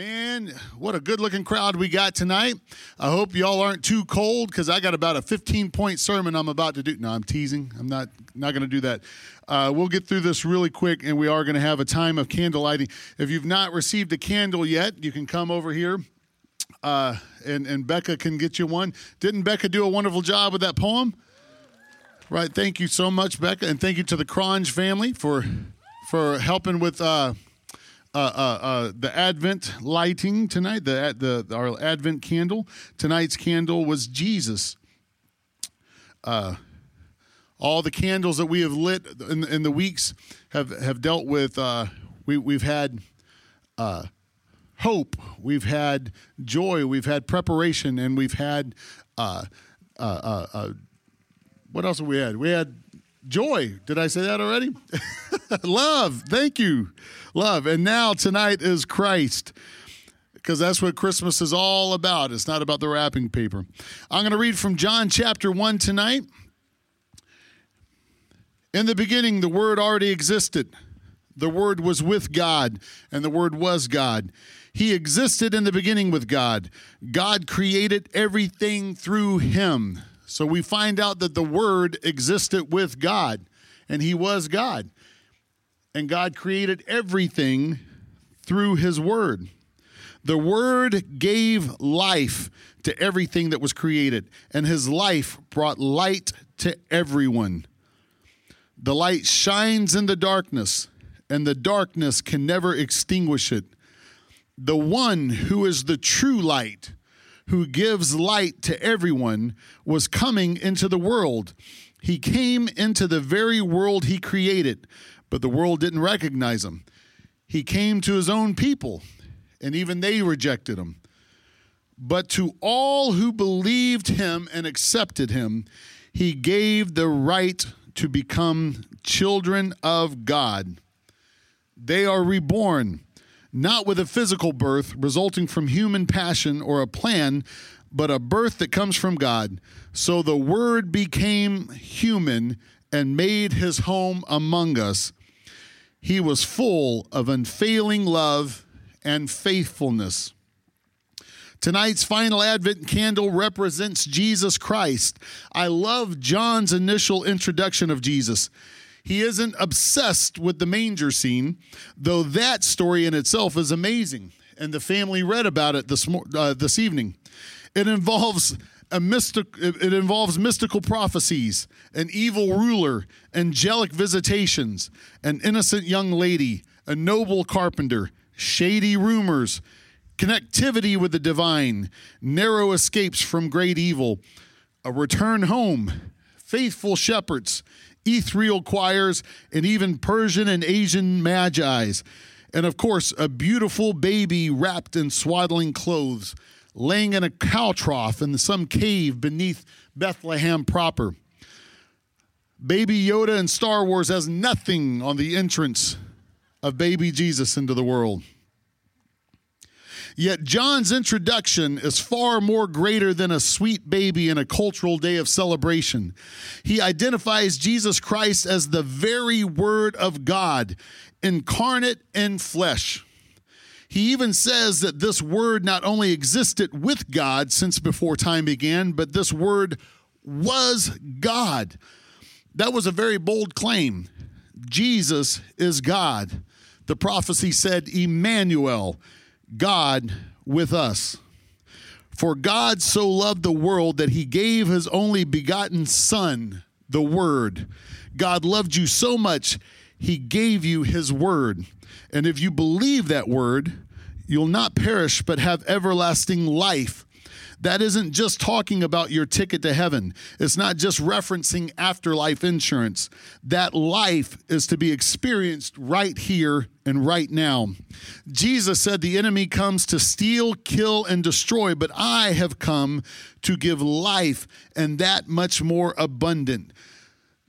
Man, what a good looking crowd we got tonight. I hope y'all aren't too cold because I got about a 15 point sermon I'm about to do. No, I'm teasing. I'm not not going to do that. Uh, we'll get through this really quick and we are going to have a time of candle lighting. If you've not received a candle yet, you can come over here. Uh, and, and Becca can get you one. Didn't Becca do a wonderful job with that poem? Right. Thank you so much, Becca. And thank you to the Cronge family for for helping with uh, uh, uh, uh, the Advent lighting tonight, the, the our Advent candle. Tonight's candle was Jesus. Uh, all the candles that we have lit in, in the weeks have have dealt with. We we've had hope, we've had joy, we've had preparation, and we've had uh, uh, uh what else have we had? We had joy. Did I say that already? Love. Thank you. Love. And now tonight is Christ because that's what Christmas is all about. It's not about the wrapping paper. I'm going to read from John chapter 1 tonight. In the beginning, the Word already existed. The Word was with God, and the Word was God. He existed in the beginning with God. God created everything through Him. So we find out that the Word existed with God, and He was God. And God created everything through His Word. The Word gave life to everything that was created, and His life brought light to everyone. The light shines in the darkness, and the darkness can never extinguish it. The one who is the true light, who gives light to everyone, was coming into the world. He came into the very world he created, but the world didn't recognize him. He came to his own people, and even they rejected him. But to all who believed him and accepted him, he gave the right to become children of God. They are reborn not with a physical birth resulting from human passion or a plan, but a birth that comes from God. So the Word became human and made his home among us. He was full of unfailing love and faithfulness. Tonight's final Advent candle represents Jesus Christ. I love John's initial introduction of Jesus. He isn't obsessed with the manger scene, though that story in itself is amazing. And the family read about it this uh, this evening. It involves a mystic. It involves mystical prophecies, an evil ruler, angelic visitations, an innocent young lady, a noble carpenter, shady rumors, connectivity with the divine, narrow escapes from great evil, a return home, faithful shepherds, ethereal choirs, and even Persian and Asian magi's. And of course, a beautiful baby wrapped in swaddling clothes, laying in a cow trough in some cave beneath Bethlehem proper. Baby Yoda in Star Wars has nothing on the entrance of baby Jesus into the world. Yet John's introduction is far more greater than a sweet baby in a cultural day of celebration. He identifies Jesus Christ as the very Word of God, incarnate in flesh. He even says that this Word not only existed with God since before time began, but this Word was God. That was a very bold claim. Jesus is God. The prophecy said, Emmanuel God with us. For God so loved the world that he gave his only begotten Son, the Word. God loved you so much, he gave you his Word. And if you believe that Word, you'll not perish but have everlasting life. That isn't just talking about your ticket to heaven. It's not just referencing afterlife insurance. That life is to be experienced right here and right now. Jesus said, The enemy comes to steal, kill, and destroy, but I have come to give life and that much more abundant.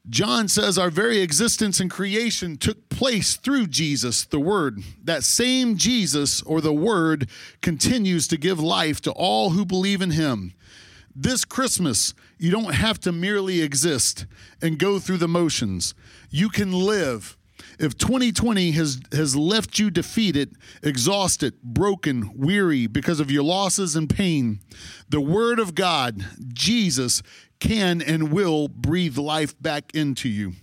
John says our very existence and creation took place through Jesus, the Word. That same Jesus, or the Word, continues to give life to all who believe in Him. This Christmas, you don't have to merely exist and go through the motions. You can live. If 2020 has, has left you defeated, exhausted, broken, weary because of your losses and pain, the Word of God, Jesus, can and will breathe life back into you.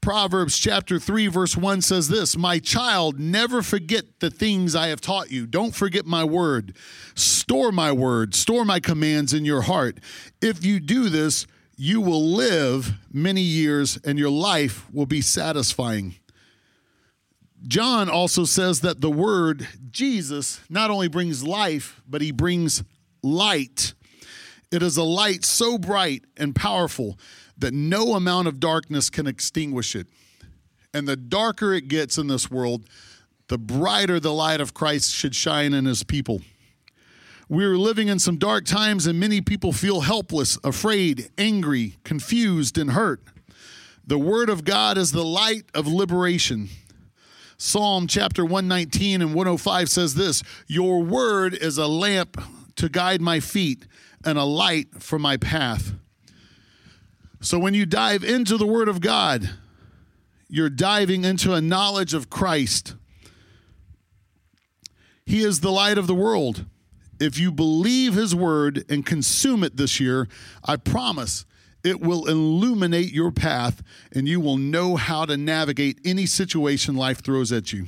Proverbs chapter 3, verse 1 says this My child, never forget the things I have taught you. Don't forget my word. Store my word, store my commands in your heart. If you do this, you will live many years and your life will be satisfying. John also says that the word Jesus not only brings life, but he brings light. It is a light so bright and powerful that no amount of darkness can extinguish it. And the darker it gets in this world, the brighter the light of Christ should shine in his people. We're living in some dark times, and many people feel helpless, afraid, angry, confused, and hurt. The Word of God is the light of liberation. Psalm chapter 119 and 105 says this Your Word is a lamp to guide my feet and a light for my path. So when you dive into the Word of God, you're diving into a knowledge of Christ. He is the light of the world. If you believe His Word and consume it this year, I promise it will illuminate your path and you will know how to navigate any situation life throws at you.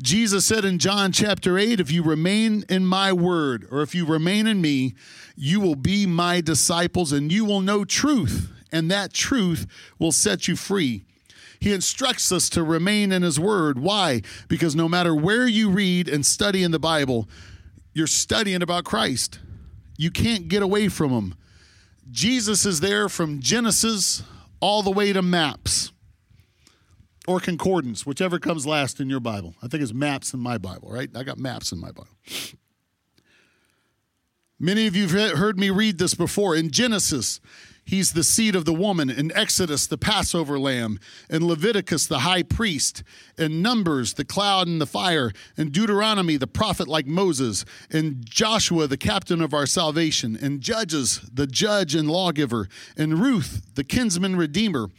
Jesus said in John chapter 8, if you remain in my word, or if you remain in me, you will be my disciples and you will know truth, and that truth will set you free. He instructs us to remain in his word. Why? Because no matter where you read and study in the Bible, you're studying about Christ. You can't get away from him. Jesus is there from Genesis all the way to maps or concordance, whichever comes last in your Bible. I think it's maps in my Bible, right? I got maps in my Bible. Many of you have heard me read this before. In Genesis, He's the seed of the woman. In Exodus, the Passover lamb. In Leviticus, the high priest. In Numbers, the cloud and the fire. In Deuteronomy, the prophet like Moses. In Joshua, the captain of our salvation. In Judges, the judge and lawgiver. In Ruth, the kinsman redeemer.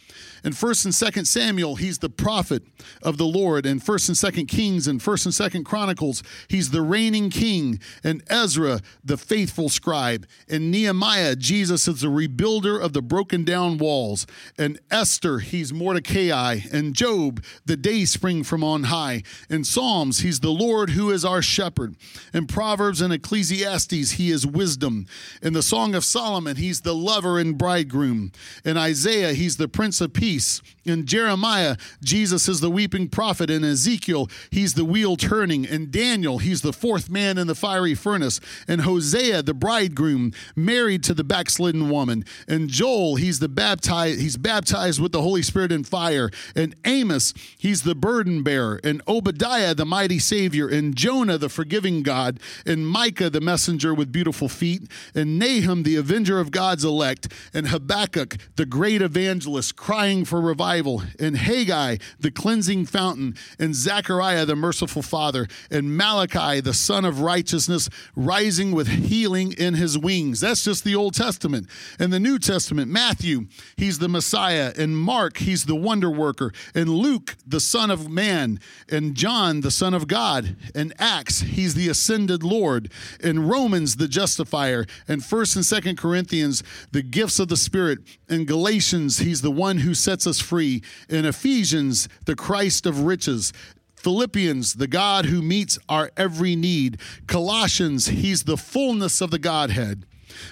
In 1st and 2nd Samuel, he's the prophet of the Lord. In 1st and 2nd Kings and 1st and 2nd Chronicles, he's the reigning king. In Ezra, the faithful scribe. In Nehemiah, Jesus is the rebuilder of the broken down walls. and Esther, he's Mordecai. and Job, the day spring from on high. In Psalms, he's the Lord who is our shepherd. In Proverbs and Ecclesiastes, he is wisdom. In the Song of Solomon, he's the lover and bridegroom. In Isaiah, he's the prince of peace peace. In Jeremiah, Jesus is the weeping prophet. In Ezekiel, he's the wheel turning. In Daniel, he's the fourth man in the fiery furnace. In Hosea, the bridegroom married to the backslidden woman. In Joel, he's the baptized, he's baptized with the Holy Spirit and fire. And Amos, he's the burden bearer. And Obadiah, the mighty Savior. And Jonah, the forgiving God. And Micah, the messenger with beautiful feet. And Nahum, the avenger of God's elect. And Habakkuk, the great evangelist crying for revival, and Haggai, the cleansing fountain, and Zechariah, the merciful father, and Malachi, the son of righteousness, rising with healing in his wings. That's just the Old Testament. And the New Testament, Matthew, he's the Messiah. In Mark, he's the wonder worker. In Luke, the Son of Man. In John, the Son of God. In Acts, he's the ascended Lord. In Romans, the justifier. In 1st and 2nd Corinthians, the gifts of the Spirit. In Galatians, he's the one who sets us free. In Ephesians, the Christ of riches. Philippians, the God who meets our every need. Colossians, he's the fullness of the Godhead.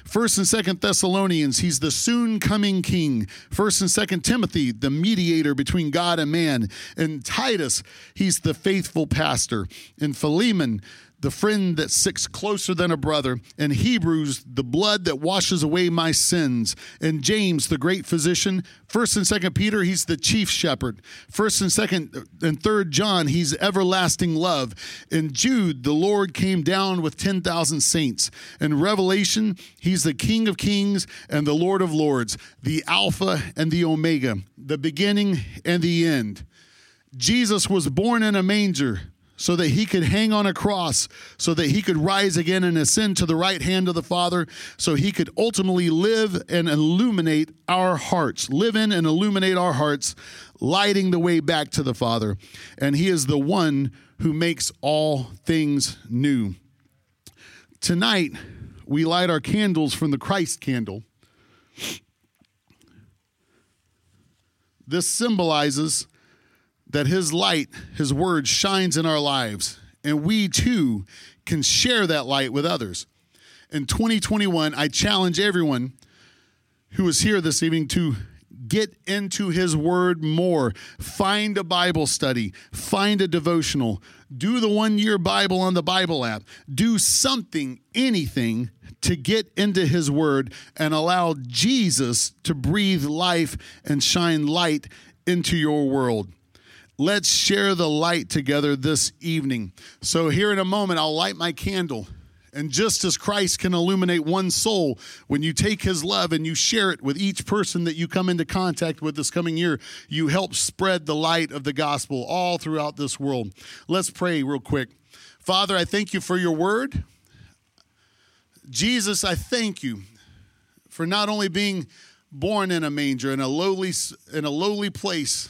First and Second Thessalonians, he's the soon coming king. First and Second Timothy, the mediator between God and man. And Titus, he's the faithful pastor. And Philemon, the friend that sticks closer than a brother. In Hebrews, the blood that washes away my sins. In James, the great physician. First and Second Peter, he's the chief shepherd. First and Second and Third John, he's everlasting love. In Jude, the Lord came down with ten thousand saints. In Revelation, he's the King of kings and the Lord of lords, the Alpha and the Omega, the beginning and the end. Jesus was born in a manger so that he could hang on a cross, so that he could rise again and ascend to the right hand of the Father, so he could ultimately live and illuminate our hearts, live in and illuminate our hearts, lighting the way back to the Father. And he is the one who makes all things new. Tonight, we light our candles from the Christ candle. This symbolizes that His light, His word shines in our lives, and we too can share that light with others. In 2021, I challenge everyone who is here this evening to get into his word more. Find a Bible study, find a devotional, do the one year Bible on the Bible app, do something, anything to get into his word and allow Jesus to breathe life and shine light into your world. Let's share the light together this evening. So, here in a moment, I'll light my candle. And just as Christ can illuminate one soul, when you take his love and you share it with each person that you come into contact with this coming year, you help spread the light of the gospel all throughout this world. Let's pray real quick. Father, I thank you for your word. Jesus, I thank you for not only being born in a manger in a lowly in a lowly place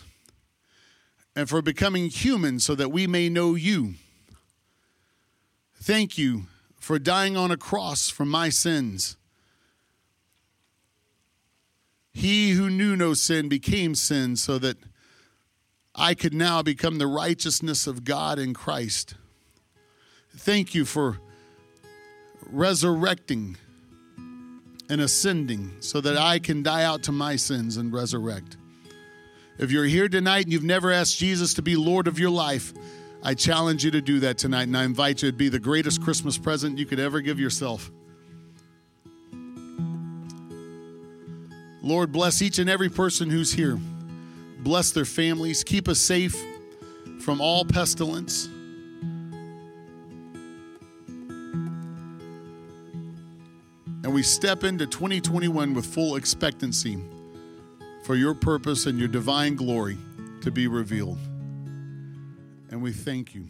and for becoming human so that we may know you. Thank you for dying on a cross for my sins. He who knew no sin became sin so that I could now become the righteousness of God in Christ. Thank you for resurrecting and ascending so that I can die out to my sins and resurrect. If you're here tonight and you've never asked Jesus to be Lord of your life, I challenge you to do that tonight, and I invite you to be the greatest Christmas present you could ever give yourself. Lord, bless each and every person who's here. Bless their families. Keep us safe from all pestilence. And we step into 2021 with full expectancy for your purpose and your divine glory to be revealed. And we thank you.